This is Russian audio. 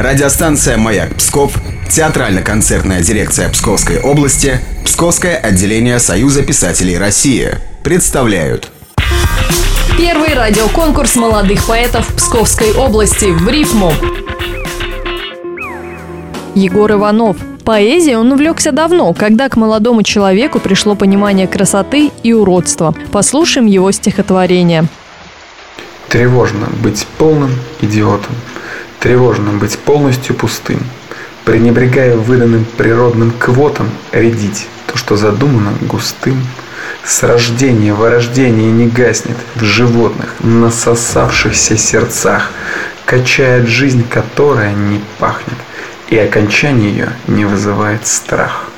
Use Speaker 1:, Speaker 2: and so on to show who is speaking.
Speaker 1: Радиостанция «Маяк Псков», театрально-концертная дирекция Псковской области, Псковское отделение Союза писателей России представляют
Speaker 2: Первый радиоконкурс молодых поэтов Псковской области в рифму. Егор Иванов. Поэзией он увлекся давно, когда к молодому человеку пришло понимание красоты и уродства. Послушаем его стихотворение.
Speaker 3: Тревожно быть полным идиотом, тревожно быть полностью пустым, пренебрегая выданным природным квотам, рядить то, что задумано густым. С рождения вырождение не гаснет в животных, насосавшихся сердцах, качает жизнь, которая не пахнет, и окончание ее не вызывает страх.